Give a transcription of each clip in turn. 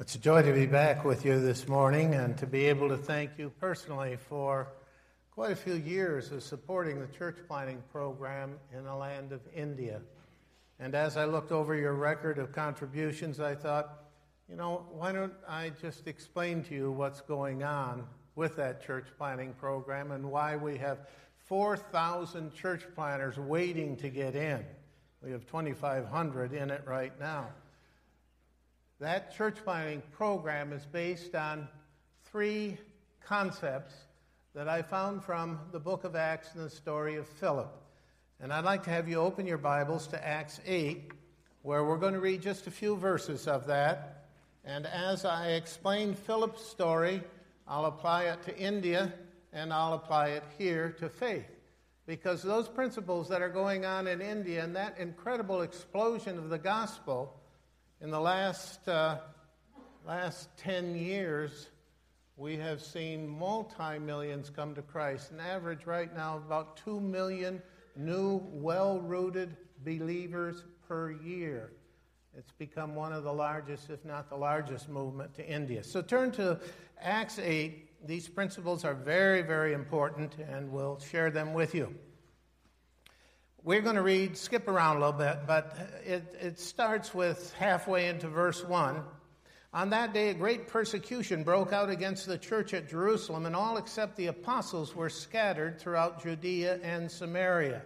It's a joy to be back with you this morning and to be able to thank you personally for quite a few years of supporting the church planting program in the land of India. And as I looked over your record of contributions, I thought, you know, why don't I just explain to you what's going on with that church planting program and why we have 4,000 church planters waiting to get in. We have 2,500 in it right now. That church planting program is based on three concepts that I found from the book of Acts and the story of Philip. And I'd like to have you open your Bibles to Acts 8, where we're going to read just a few verses of that. And as I explain Philip's story, I'll apply it to India and I'll apply it here to faith. Because those principles that are going on in India and that incredible explosion of the gospel in the last, uh, last 10 years, we have seen multi millions come to Christ. An average right now about 2 million new, well rooted believers per year. It's become one of the largest, if not the largest, movement to India. So turn to Acts 8. These principles are very, very important, and we'll share them with you. We're going to read, skip around a little bit, but it, it starts with halfway into verse 1. On that day, a great persecution broke out against the church at Jerusalem, and all except the apostles were scattered throughout Judea and Samaria.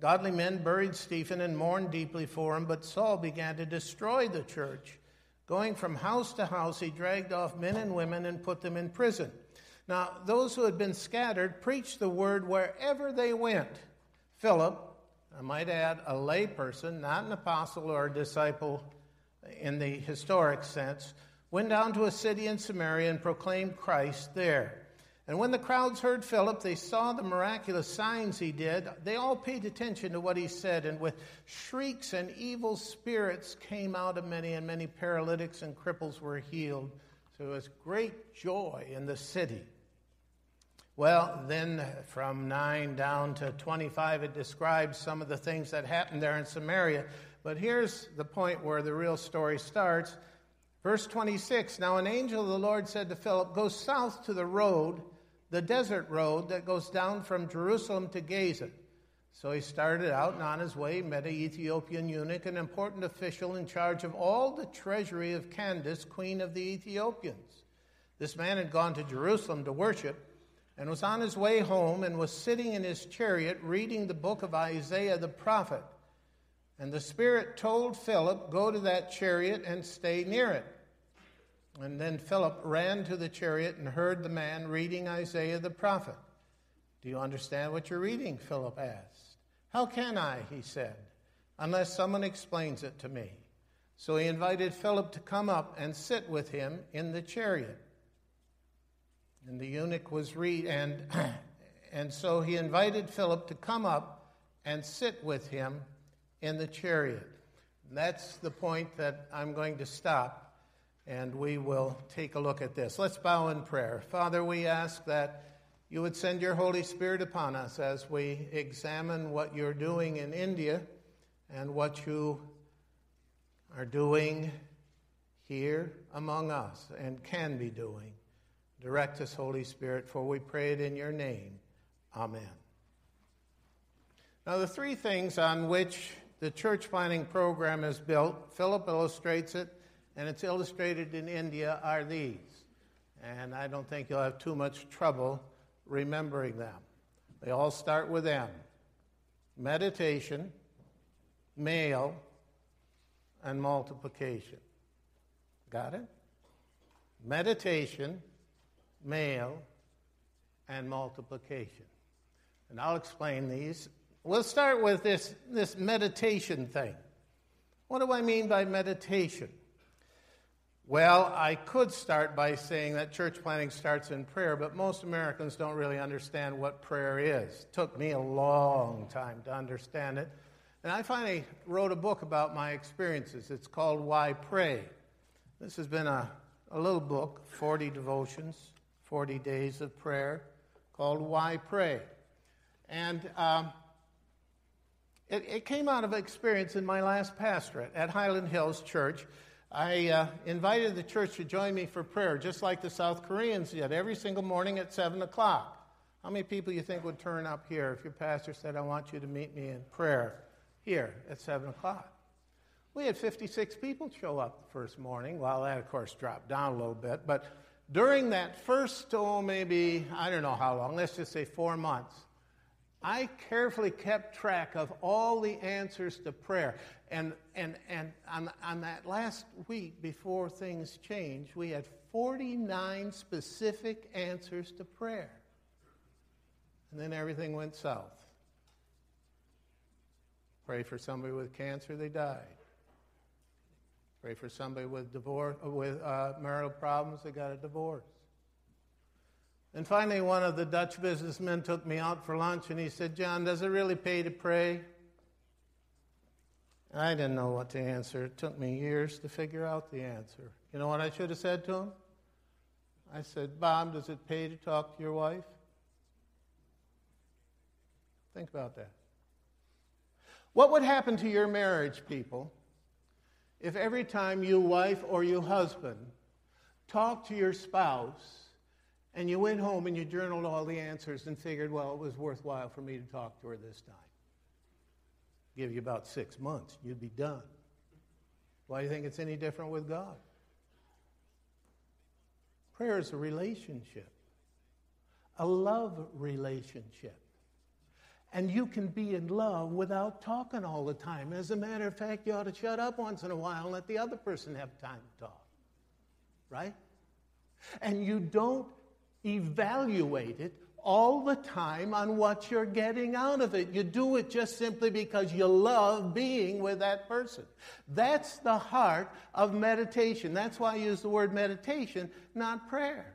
Godly men buried Stephen and mourned deeply for him, but Saul began to destroy the church. Going from house to house, he dragged off men and women and put them in prison. Now, those who had been scattered preached the word wherever they went. Philip, I might add, a layperson, not an apostle or a disciple in the historic sense, went down to a city in Samaria and proclaimed Christ there. And when the crowds heard Philip, they saw the miraculous signs he did. They all paid attention to what he said, and with shrieks and evil spirits came out of many, and many paralytics and cripples were healed. So there was great joy in the city. Well, then from 9 down to 25, it describes some of the things that happened there in Samaria. But here's the point where the real story starts. Verse 26 Now an angel of the Lord said to Philip, Go south to the road, the desert road that goes down from Jerusalem to Gaza. So he started out, and on his way met an Ethiopian eunuch, an important official in charge of all the treasury of Candace, queen of the Ethiopians. This man had gone to Jerusalem to worship and was on his way home and was sitting in his chariot reading the book of Isaiah the prophet. And the Spirit told Philip, Go to that chariot and stay near it. And then Philip ran to the chariot and heard the man reading Isaiah the prophet. Do you understand what you're reading? Philip asked. How can I, he said, unless someone explains it to me? So he invited Philip to come up and sit with him in the chariot. And the eunuch was read, and, and so he invited Philip to come up and sit with him in the chariot. And that's the point that I'm going to stop, and we will take a look at this. Let's bow in prayer. Father, we ask that you would send your Holy Spirit upon us as we examine what you're doing in India and what you are doing here among us and can be doing. Direct us, Holy Spirit, for we pray it in your name. Amen. Now, the three things on which the church planting program is built, Philip illustrates it, and it's illustrated in India, are these. And I don't think you'll have too much trouble remembering them. They all start with M meditation, male, and multiplication. Got it? Meditation, male, and multiplication. And I'll explain these. We'll start with this, this meditation thing. What do I mean by meditation? Well, I could start by saying that church planting starts in prayer, but most Americans don't really understand what prayer is. It took me a long time to understand it. And I finally wrote a book about my experiences. It's called Why Pray. This has been a, a little book, 40 devotions. 40 days of prayer called Why Pray. And um, it, it, came out of experience in my last pastorate at Highland Hills Church. I uh, invited the church to join me for prayer, just like the South Koreans did, every single morning at 7 o'clock. How many people you think would turn up here if your pastor said, I want you to meet me in prayer here at 7 o'clock? We had 56 people show up the first morning. Well, that, of course, dropped down a little bit. But during that first, oh, maybe, I don't know how long, let's just say four months, I carefully kept track of all the answers to prayer. And, and, and on, on that last week before things changed, we had 49 specific answers to prayer. And then everything went south. Pray for somebody with cancer, they died. Pray for somebody with divorce, with uh, marital problems, they got a divorce. And finally, one of the Dutch businessmen took me out for lunch and he said, John, does it really pay to pray? I didn't know what to answer. It took me years to figure out the answer. You know what I should have said to him? I said, Bob, does it pay to talk to your wife? Think about that. What would happen to your marriage, people, if every time you wife or you husband talked to your spouse and you went home and you journaled all the answers and figured, well, it was worthwhile for me to talk to her this time. Give you about six months, you'd be done. Why do you think it's any different with God? Prayer is a relationship, a love relationship. And you can be in love without talking all the time. As a matter of fact, you ought to shut up once in a while and let the other person have time to talk. Right? And you don't evaluate it all the time on what you're getting out of it. You do it just simply because you love being with that person. That's the heart of meditation. That's why I use the word meditation, not prayer.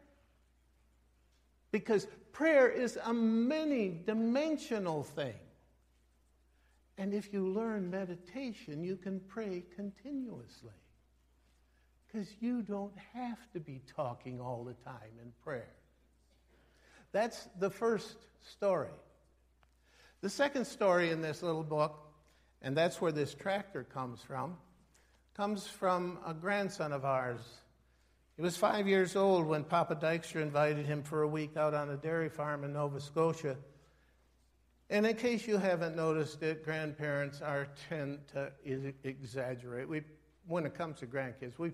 Because prayer is a many dimensional thing. And if you learn meditation, you can pray continuously. Because you don't have to be talking all the time in prayer. That's the first story. The second story in this little book, and that's where this tractor comes from, comes from a grandson of ours. He was five years old when Papa Dykstra invited him for a week out on a dairy farm in Nova Scotia. And in case you haven't noticed it, grandparents are tend to exaggerate. We, when it comes to grandkids, we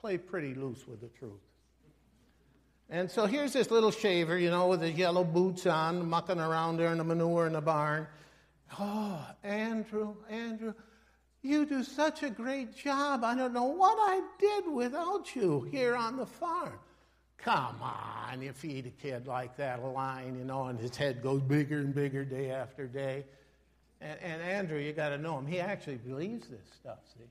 play pretty loose with the truth. And so here's this little shaver, you know, with his yellow boots on, mucking around there in the manure in the barn. Oh, Andrew, Andrew, you do such a great job. I don't know what I did without you here on the farm. Come on, you feed a kid like that a line, you know, and his head goes bigger and bigger day after day. And, and Andrew, you got to know him. He actually believes this stuff, see?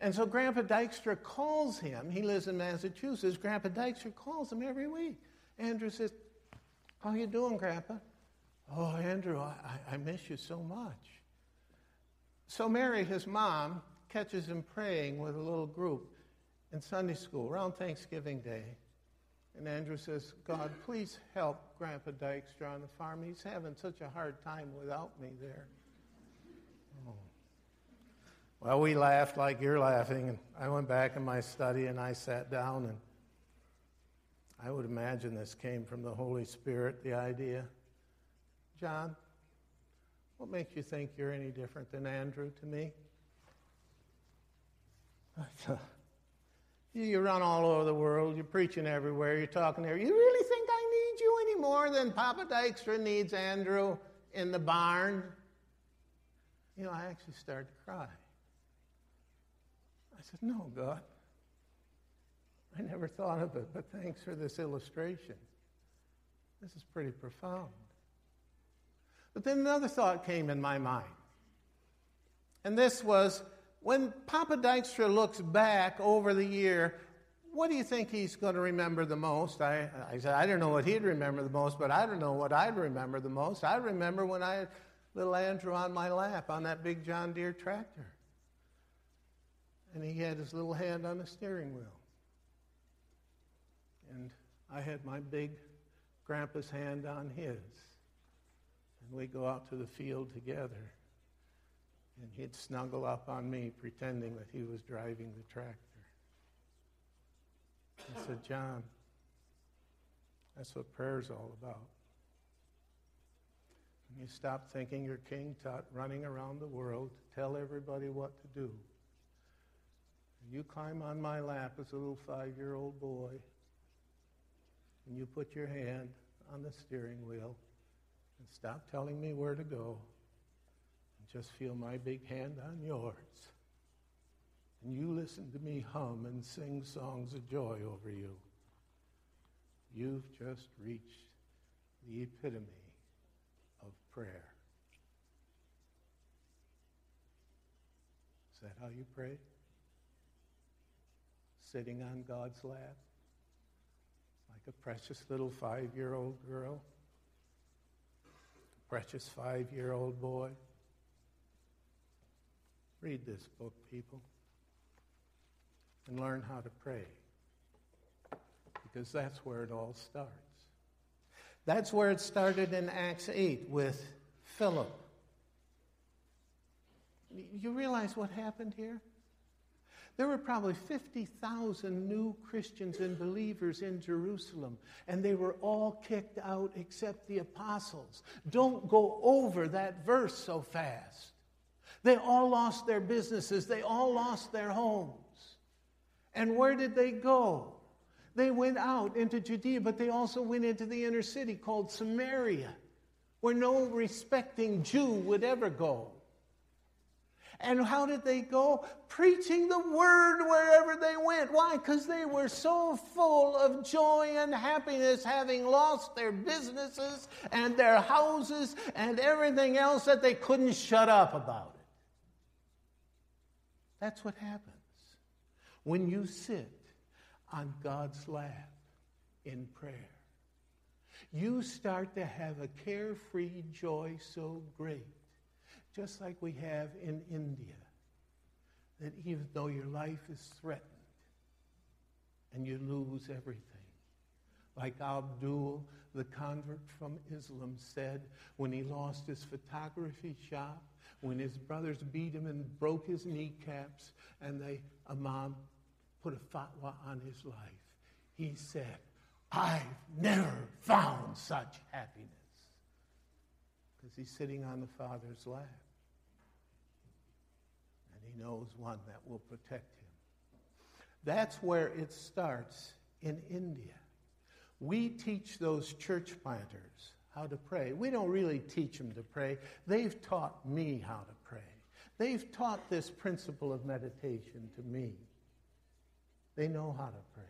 And so Grandpa Dykstra calls him. He lives in Massachusetts. Grandpa Dykstra calls him every week. Andrew says, How you doing, Grandpa? Oh, Andrew, I, I miss you so much. So Mary, his mom, catches him praying with a little group in Sunday school around Thanksgiving Day. And Andrew says, God, please help Grandpa Dykstra on the farm. He's having such a hard time without me there. Oh. Well, we laughed like you're laughing, and I went back in my study and I sat down, and I would imagine this came from the Holy Spirit, the idea. John, what makes you think you're any different than Andrew to me? you run all over the world, you're preaching everywhere, you're talking there. You really think I need you any more than Papa Dykstra needs Andrew in the barn? You know, I actually started to cry. I said, No, God. I never thought of it, but thanks for this illustration. This is pretty profound. But then another thought came in my mind. And this was when Papa Dykstra looks back over the year, what do you think he's going to remember the most? I, I said, I don't know what he'd remember the most, but I don't know what I'd remember the most. I remember when I had little Andrew on my lap on that big John Deere tractor and he had his little hand on the steering wheel. And I had my big grandpa's hand on his. And we go out to the field together. And he'd snuggle up on me, pretending that he was driving the tractor. I said, John, that's what prayer's all about. And you stop thinking you're King Tut running around the world to tell everybody what to do. And you climb on my lap as a little five year old boy, and you put your hand on the steering wheel and stop telling me where to go and just feel my big hand on yours. And you listen to me hum and sing songs of joy over you. You've just reached the epitome of prayer. Is that how you pray? Sitting on God's lap? Like a precious little five year old girl? Precious five year old boy? Read this book, people, and learn how to pray. Because that's where it all starts. That's where it started in Acts 8 with Philip. You realize what happened here? There were probably 50,000 new Christians and believers in Jerusalem, and they were all kicked out except the apostles. Don't go over that verse so fast. They all lost their businesses, they all lost their homes. And where did they go? They went out into Judea, but they also went into the inner city called Samaria, where no respecting Jew would ever go. And how did they go? Preaching the word wherever they went. Why? Because they were so full of joy and happiness, having lost their businesses and their houses and everything else that they couldn't shut up about it. That's what happens when you sit on God's lap in prayer. You start to have a carefree joy so great, just like we have in India, that even though your life is threatened and you lose everything, like Abdul, the convert from Islam, said when he lost his photography shop, when his brothers beat him and broke his kneecaps, and the Imam put a fatwa on his life. He said, I've never found such happiness. Because he's sitting on the Father's lap. He knows one that will protect him. That's where it starts in India. We teach those church planters how to pray. We don't really teach them to pray. They've taught me how to pray. They've taught this principle of meditation to me. They know how to pray.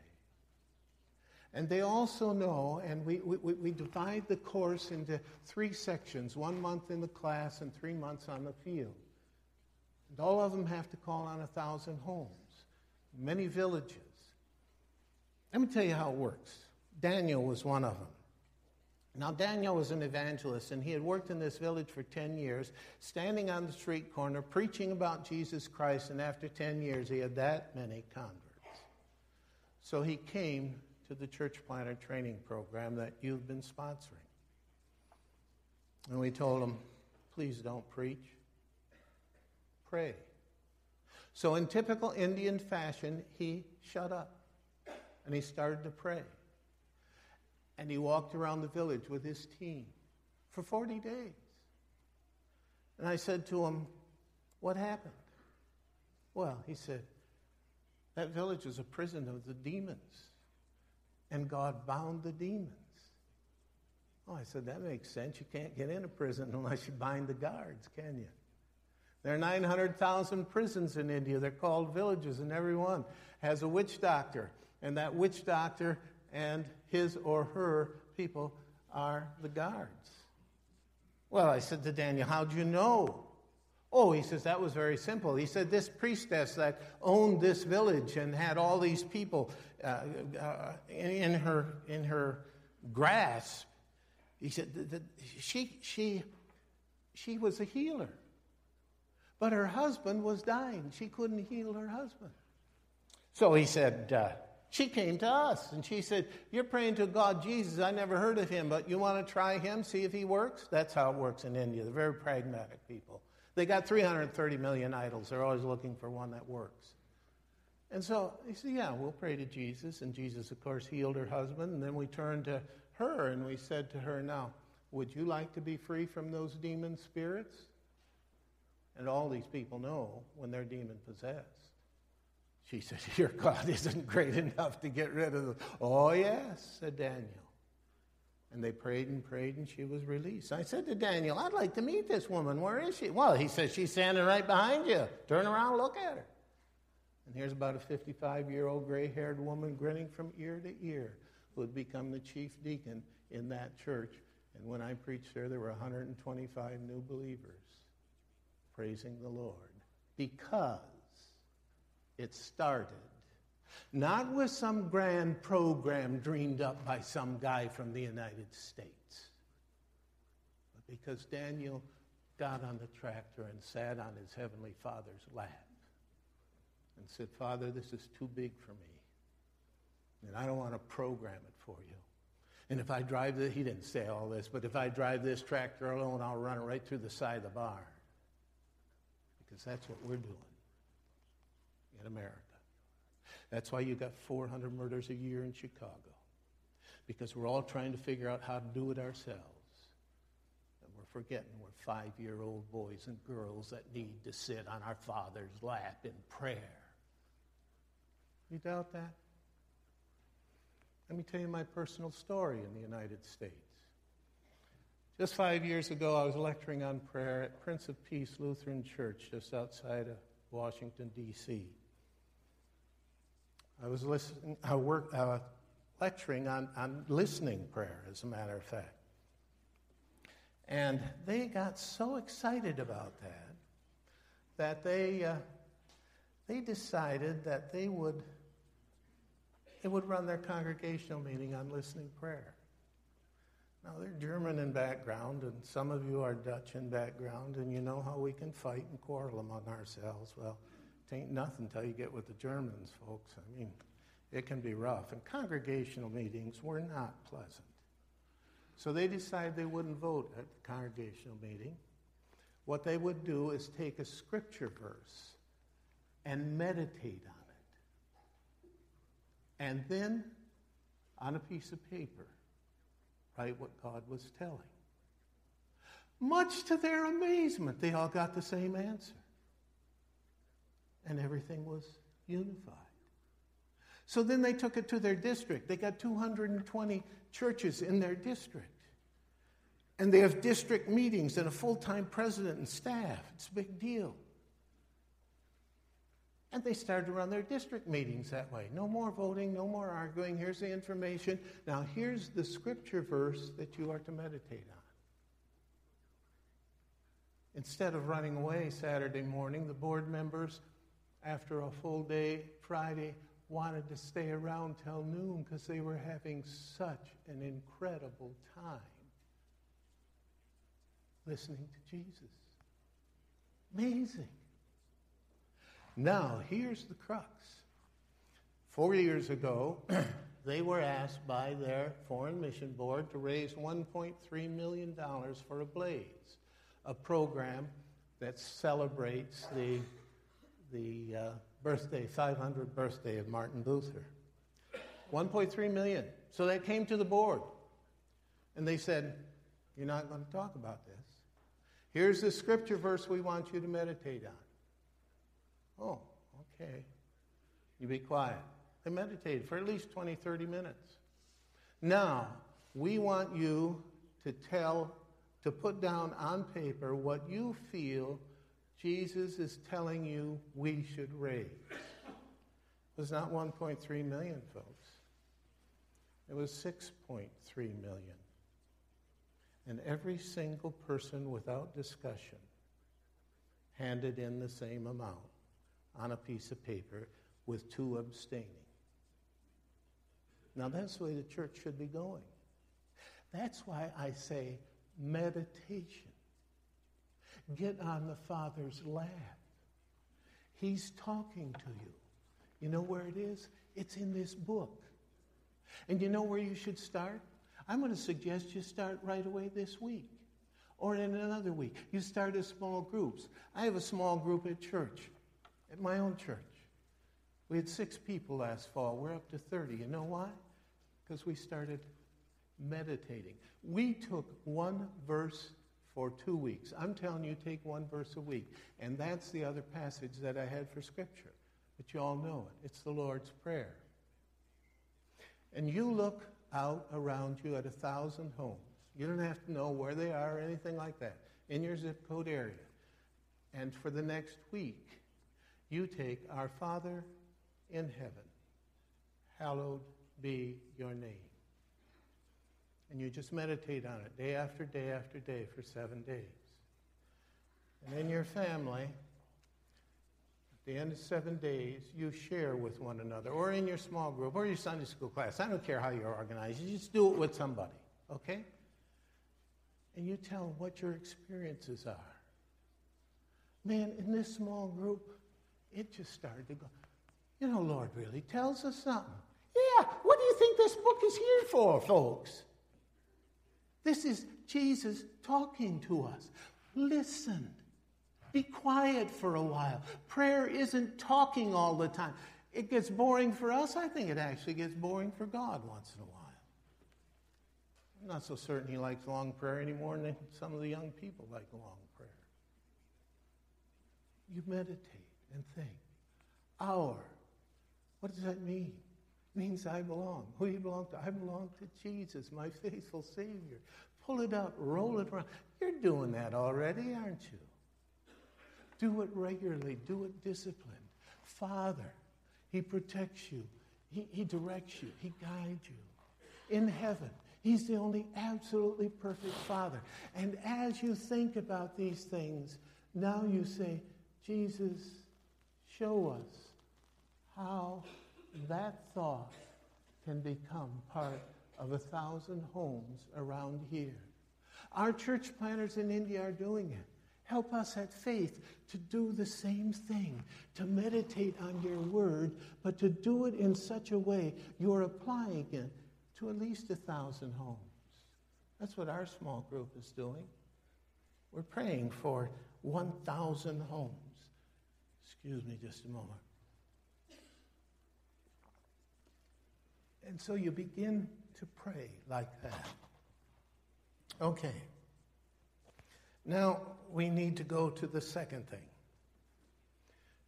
And they also know, and we, we, we divide the course into three sections one month in the class and three months on the field. And all of them have to call on a thousand homes, many villages. Let me tell you how it works. Daniel was one of them. Now, Daniel was an evangelist, and he had worked in this village for 10 years, standing on the street corner, preaching about Jesus Christ, and after 10 years, he had that many converts. So he came to the church planter training program that you've been sponsoring. And we told him, please don't preach, pray. So, in typical Indian fashion, he shut up and he started to pray. And he walked around the village with his team for 40 days. And I said to him, What happened? Well, he said, that village was a prison of the demons. And God bound the demons. Oh, I said, that makes sense. You can't get in a prison unless you bind the guards, can you? There are 900,000 prisons in India. They're called villages, and every one has a witch doctor. And that witch doctor and his or her people are the guards. Well, I said to Daniel, How'd you know? Oh, he says that was very simple. He said this priestess that owned this village and had all these people uh, uh, in her in her grasp. He said that she she she was a healer, but her husband was dying. She couldn't heal her husband. So he said. Uh, she came to us and she said, You're praying to God Jesus. I never heard of him, but you want to try him, see if he works? That's how it works in India. They're very pragmatic people. They got 330 million idols. They're always looking for one that works. And so he said, Yeah, we'll pray to Jesus. And Jesus, of course, healed her husband. And then we turned to her and we said to her, Now, would you like to be free from those demon spirits? And all these people know when they're demon possessed. She said, Your God isn't great enough to get rid of them. Oh, yes, said Daniel. And they prayed and prayed, and she was released. I said to Daniel, I'd like to meet this woman. Where is she? Well, he says, She's standing right behind you. Turn around, look at her. And here's about a 55 year old gray haired woman grinning from ear to ear who had become the chief deacon in that church. And when I preached there, there were 125 new believers praising the Lord because it started not with some grand program dreamed up by some guy from the United States, but because Daniel got on the tractor and sat on his heavenly father's lap and said, Father, this is too big for me. And I don't want to program it for you. And if I drive this, he didn't say all this, but if I drive this tractor alone, I'll run it right through the side of the barn. Because that's what we're doing in America. That's why you got 400 murders a year in Chicago. Because we're all trying to figure out how to do it ourselves. And we're forgetting we're five year old boys and girls that need to sit on our Father's lap in prayer. You doubt that? Let me tell you my personal story in the United States. Just five years ago, I was lecturing on prayer at Prince of Peace Lutheran Church just outside of Washington, D.C. I was listening, I work, uh, lecturing on, on listening prayer, as a matter of fact. And they got so excited about that that they, uh, they decided that they would, they would run their congregational meeting on listening prayer. Now, they're German in background, and some of you are Dutch in background, and you know how we can fight and quarrel among ourselves. Well, it ain't nothing until you get with the Germans, folks. I mean, it can be rough. And congregational meetings were not pleasant. So they decided they wouldn't vote at the congregational meeting. What they would do is take a scripture verse and meditate on it. And then, on a piece of paper, write what God was telling. Much to their amazement, they all got the same answer. And everything was unified. So then they took it to their district. They got 220 churches in their district. And they have district meetings and a full time president and staff. It's a big deal. And they started to run their district meetings that way. No more voting, no more arguing. Here's the information. Now, here's the scripture verse that you are to meditate on. Instead of running away Saturday morning, the board members, after a full day Friday, wanted to stay around till noon because they were having such an incredible time listening to Jesus. Amazing. Now, here's the crux. Four years ago, they were asked by their foreign mission board to raise $1.3 million for Ablaze, a program that celebrates the, the uh, birthday, 500th birthday of Martin Luther. 1.3 million. So they came to the board and they said, You're not going to talk about this. Here's the scripture verse we want you to meditate on. Oh, okay. You be quiet. They meditated for at least 20, 30 minutes. Now, we want you to tell, to put down on paper what you feel Jesus is telling you we should raise. It was not 1.3 million, folks. It was 6.3 million. And every single person without discussion handed in the same amount on a piece of paper with two abstaining. Now, that's the way the church should be going. That's why I say meditation. Get on the Father's lap. He's talking to you. You know where it is? It's in this book. And you know where you should start? I'm going to suggest you start right away this week. Or in another week, you started small groups. I have a small group at church, at my own church. We had six people last fall. We're up to 30. You know why? Because we started meditating. We took one verse for two weeks. I'm telling you, take one verse a week. And that's the other passage that I had for Scripture. But you all know it. It's the Lord's Prayer. And you look out around you at a thousand homes. You don't have to know where they are or anything like that in your zip code area. And for the next week, you take Our Father in heaven, hallowed be your name. And you just meditate on it day after day after day for seven days. And in your family, at the end of seven days, you share with one another, or in your small group, or your Sunday school class. I don't care how you're organized, you just do it with somebody, okay? And you tell what your experiences are. Man, in this small group, it just started to go, you know, Lord really tells us something. Yeah, what do you think this book is here for, folks? This is Jesus talking to us. Listen. Be quiet for a while. Prayer isn't talking all the time. It gets boring for us. I think it actually gets boring for God once in a while. I'm not so certain he likes long prayer anymore than some of the young people like long prayer. You meditate and think. Our. What does that mean? It means I belong. Who do you belong to? I belong to Jesus, my faithful Savior. Pull it up, roll it around. You're doing that already, aren't you? Do it regularly, do it disciplined. Father, He protects you, He, he directs you, He guides you. In heaven, He's the only absolutely perfect Father. And as you think about these things, now you say, Jesus, show us how that thought can become part of a thousand homes around here. Our church planters in India are doing it. Help us at faith to do the same thing, to meditate on your word, but to do it in such a way you're applying it to at least a thousand homes. That's what our small group is doing. We're praying for 1,000 homes. Excuse me just a moment. And so you begin to pray like that. Okay. Now we need to go to the second thing.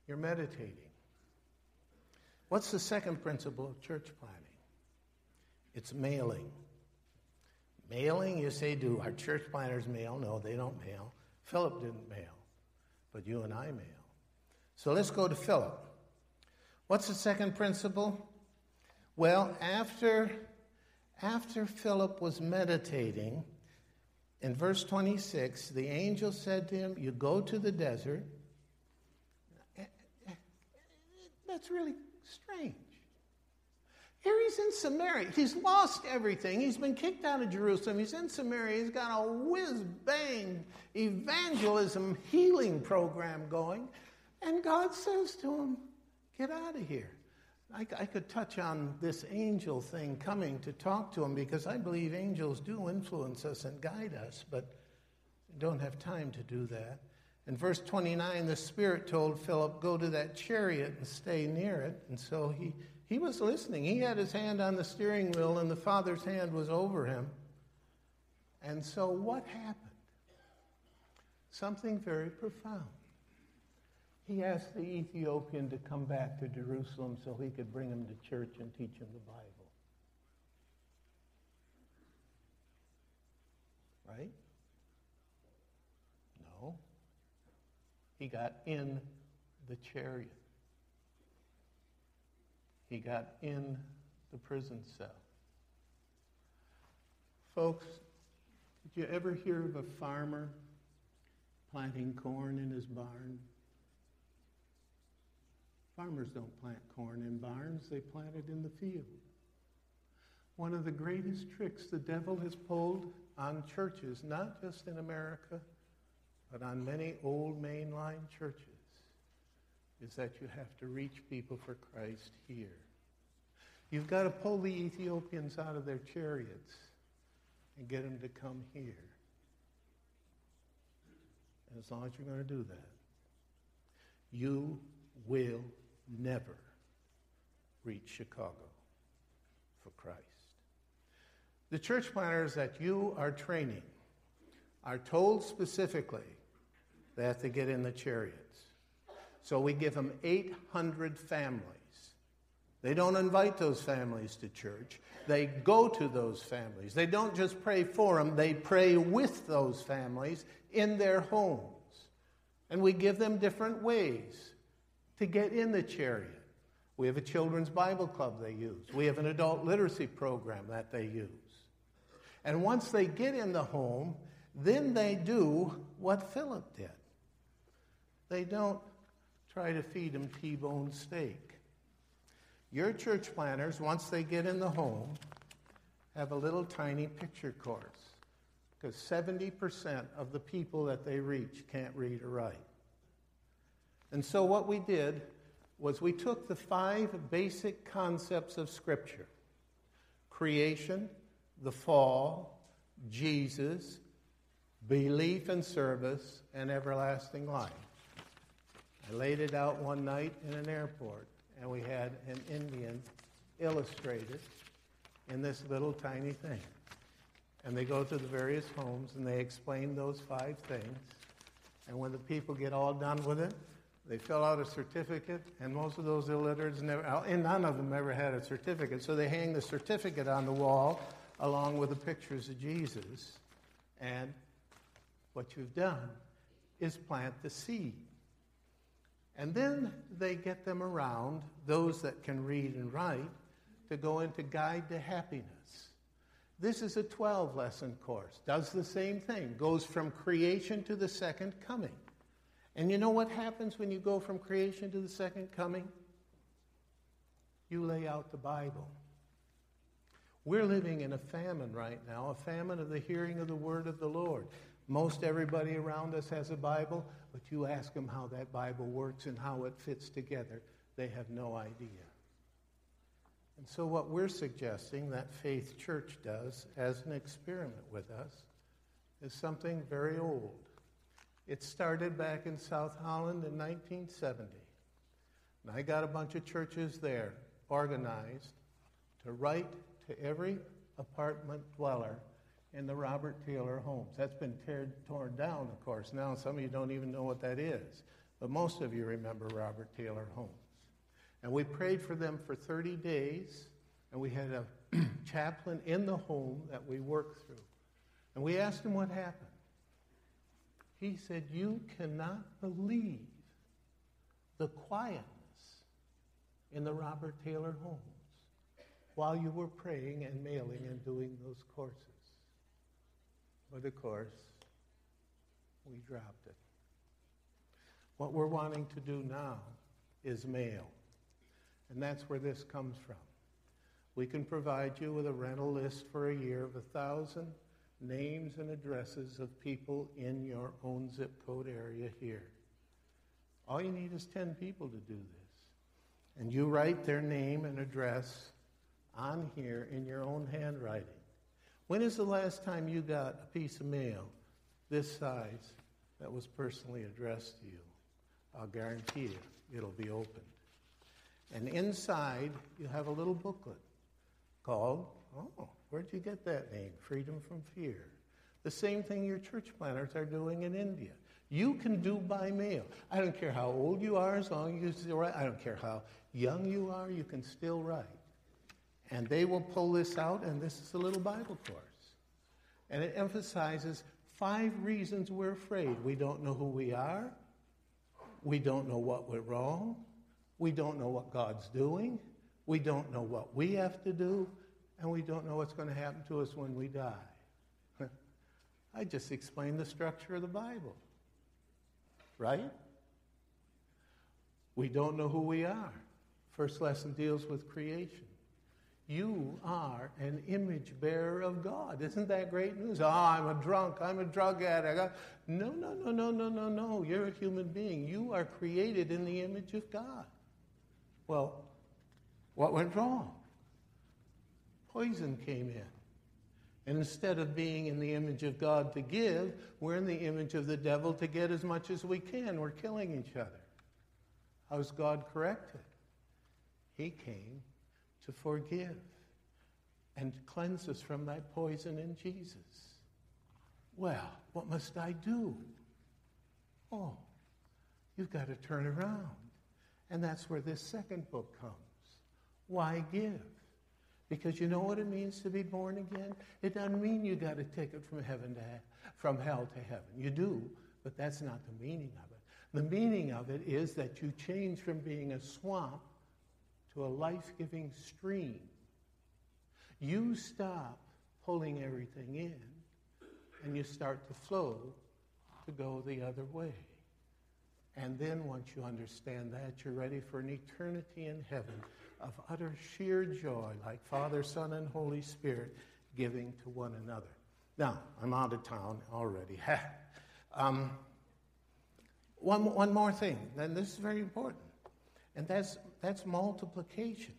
You're meditating. What's the second principle of church planting? It's mailing. Mailing, you say, do our church planters mail? No, they don't mail. Philip didn't mail, but you and I mail. So let's go to Philip. What's the second principle? Well, after, after Philip was meditating, in verse 26, the angel said to him, You go to the desert. That's really strange. Here he's in Samaria. He's lost everything. He's been kicked out of Jerusalem. He's in Samaria. He's got a whiz bang evangelism healing program going. And God says to him, Get out of here. I, I, could touch on this angel thing coming to talk to him because I believe angels do influence us and guide us, but don't have time to do that. In verse 29, the Spirit told Philip, Go to that chariot and stay near it. And so he, he was listening. He had his hand on the steering wheel, and the Father's hand was over him. And so what happened? Something very profound he asked the Ethiopian to come back to Jerusalem so he could bring him to church and teach him the Bible. Right? No. He got in the chariot. He got in the prison cell. Folks, did you ever hear of a farmer planting corn in his barn? Farmers don't plant corn in barns, they plant it in the field. One of the greatest tricks the devil has pulled on churches, not just in America, but on many old mainline churches, is that you have to reach people for Christ here. You've got to pull the Ethiopians out of their chariots and get them to come here. And as long as you're going to do that, you will never reach Chicago for Christ. The church planters that you are training are told specifically they have to get in the chariots. So we give them 800 families. They don't invite those families to church. They go to those families. They don't just pray for them, they pray with those families in their homes. And we give them different ways to get in the chariot. We have a children's Bible club they use. We have an adult literacy program that they use. And once they get in the home, then they do what Philip did. They don't try to feed them T bone steak. Your church planters, once they get in the home, have a little tiny picture course because 70% of the people that they reach can't read or write. And so, what we did was we took the five basic concepts of Scripture creation, the fall, Jesus, belief and service, and everlasting life. I laid it out one night in an airport, and we had an Indian illustrate it in this little tiny thing. And they go to the various homes and they explain those five things. And when the people get all done with it, they fill out a certificate, and most of those illiterates never, and none of them ever had a certificate. So they hang the certificate on the wall along with the pictures of Jesus. And what you've done is plant the seed. And then they get them around, those that can read and write, to go into Guide to Happiness. This is a 12 lesson course, does the same thing, goes from creation to the second coming. And you know what happens when you go from creation to the second coming? You lay out the Bible. We're living in a famine right now, a famine of the hearing of the word of the Lord. Most everybody around us has a Bible, but you ask them how that Bible works and how it fits together, they have no idea. And so, what we're suggesting that Faith Church does as an experiment with us is something very old. It started back in South Holland in 1970. And I got a bunch of churches there organized to write to every apartment dweller in the Robert Taylor homes. That's been teared, torn down, of course. Now some of you don't even know what that is. But most of you remember Robert Taylor homes. And we prayed for them for 30 days, and we had a chaplain in the home that we worked through. And we asked him what happened. He said, You cannot believe the quietness in the Robert Taylor homes while you were praying and mailing and doing those courses. But of course, we dropped it. What we're wanting to do now is mail. And that's where this comes from. We can provide you with a rental list for a year of a thousand names and addresses of people in your own zip code area here. All you need is 10 people to do this. And you write their name and address on here in your own handwriting. When is the last time you got a piece of mail this size that was personally addressed to you? I'll guarantee you it'll be opened. And inside, you have a little booklet called, oh, where'd you get that name? Freedom from Fear. The same thing your church planters are doing in India. You can do by mail. I don't care how old you are, as long as you write. I don't care how young you are, you can still write. And they will pull this out, and this is a little Bible course. And it emphasizes five reasons we're afraid. We don't know who we are, we don't know what went wrong, we don't know what God's doing, we don't know what we have to do, and we don't know what's going to happen to us when we die. I just explained the structure of the Bible. Right? We don't know who we are. First lesson deals with creation. You are an image bearer of God. Isn't that great news? Oh, I'm a drunk. I'm a drug addict. Ah. No, no, no, no, no, no, no. You're a human being. You are created in the image of God. Well, what went wrong? Poison came in. And instead of being in the image of God to give, we're in the image of the devil to get as much as we can. We're killing each other. How's God corrected? He came to forgive and cleanse us from that poison in Jesus. Well, what must I do? Oh, you've got to turn around. And that's where this second book comes. Why give? Because you know what it means to be born again? It doesn't mean you got take it from heaven to he- from hell to heaven. You do, but that's not the meaning of it. The meaning of it is that you change from being a swamp to a life-giving stream. You stop pulling everything in and you start to flow to go the other way. And then once you understand that, you're ready for an eternity in heaven of utter sheer joy, like Father, Son, and Holy Spirit giving to one another. Now, I'm out of town already. um, one, one more thing, and this is very important, and that's, that's multiplication.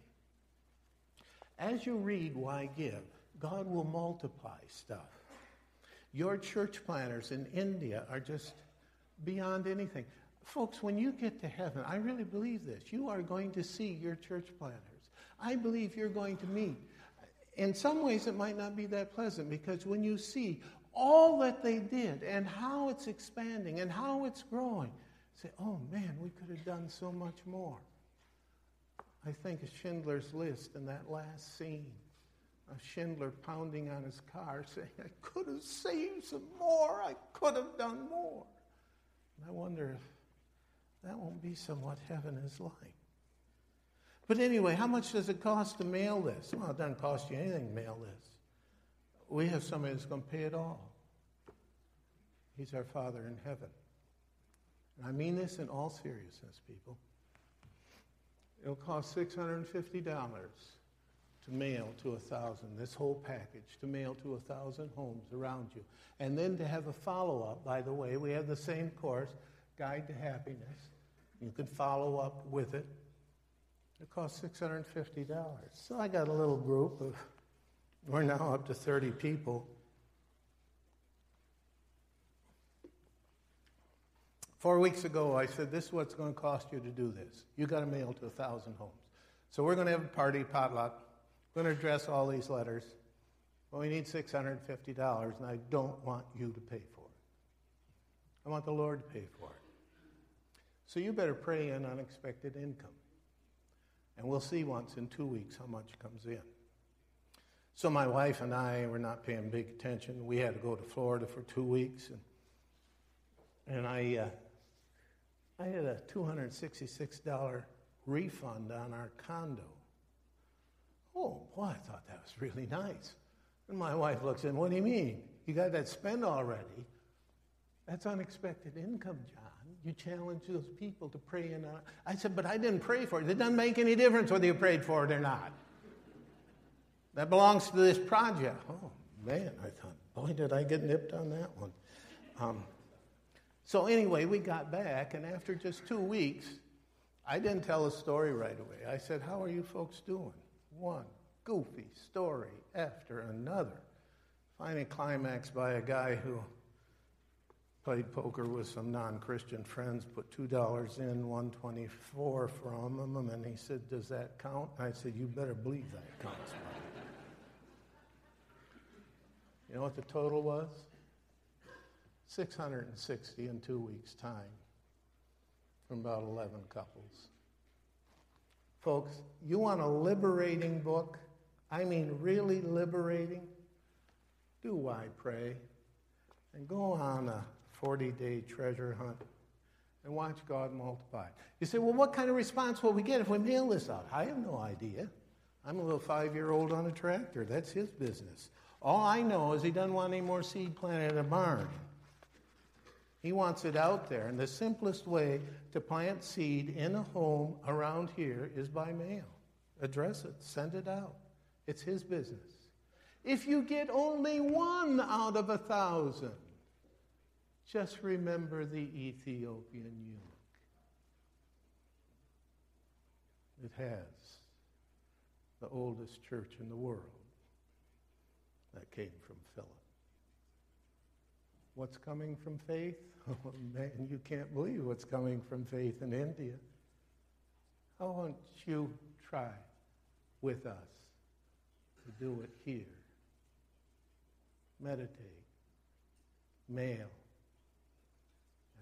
As you read Why Give, God will multiply stuff. Your church planters in India are just beyond anything. Folks, when you get to heaven, I really believe this. You are going to see your church planters. I believe you're going to meet. In some ways, it might not be that pleasant because when you see all that they did and how it's expanding and how it's growing, say, oh man, we could have done so much more. I think of Schindler's List in that last scene of Schindler pounding on his car saying, I could have saved some more, I could have done more. And I wonder if that won't be somewhat heaven is like. But anyway, how much does it cost to mail this? Well, it doesn't cost you anything to mail this. We have somebody that's going to pay it all. He's our Father in heaven. And I mean this in all seriousness, people. It'll cost $650 to mail to a thousand, this whole package, to mail to a thousand homes around you. And then to have a follow up, by the way, we have the same course, Guide to Happiness. You can follow up with it. It costs $650. So I got a little group of, we're now up to 30 people. Four weeks ago, I said, This is what's going to cost you to do this. you got to mail to a thousand homes. So we're going to have a party, potluck. We're going to address all these letters. Well, we need $650, and I don't want you to pay for it. I want the Lord to pay for it. So you better pray in unexpected income. And we'll see once in two weeks how much comes in. So my wife and I were not paying big attention. We had to go to Florida for two weeks, and, and I, uh, I had a $266 refund on our condo. Oh, boy, I thought that was really nice. And my wife looks in, what do you mean? You got that spent already? That's unexpected income, John. You challenge those people to pray in. i said, but I didn't pray for it. It doesn't make any difference whether you prayed for it or not. That belongs to this project. Oh, man, I thought, boy, did I get nipped on that one. Um, so, anyway, we got back, and after just two weeks, I didn't tell a story right away. I said, How are you folks doing? One goofy story after another. Finally, climaxed by a guy who played poker with some non-Christian friends, put two dollars in, one twenty-four from him, and he said, "Does that count?" I said, "You better believe that counts." you know what the total was? Six hundred and sixty in two weeks' time, from about eleven couples. Folks, you want a liberating book? I mean, really liberating? Do I pray? And go on a 40 day treasure hunt and watch God multiply. You say, well, what kind of response will we get if we mail this out? I have no idea. I'm a little five year old on a tractor. That's his business. All I know is he doesn't want any more seed planted in a barn. He wants it out there. And the simplest way to plant seed in a home around here is by mail. Address it, send it out. It's his business. If you get only one out of a thousand, just remember the Ethiopian eunuch. It has the oldest church in the world. that came from Philip. What's coming from faith? Oh, man, you can't believe what's coming from faith in India. How won't you try with us to do it here? Meditate, mail,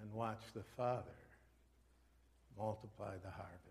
and watch the Father multiply the harvest.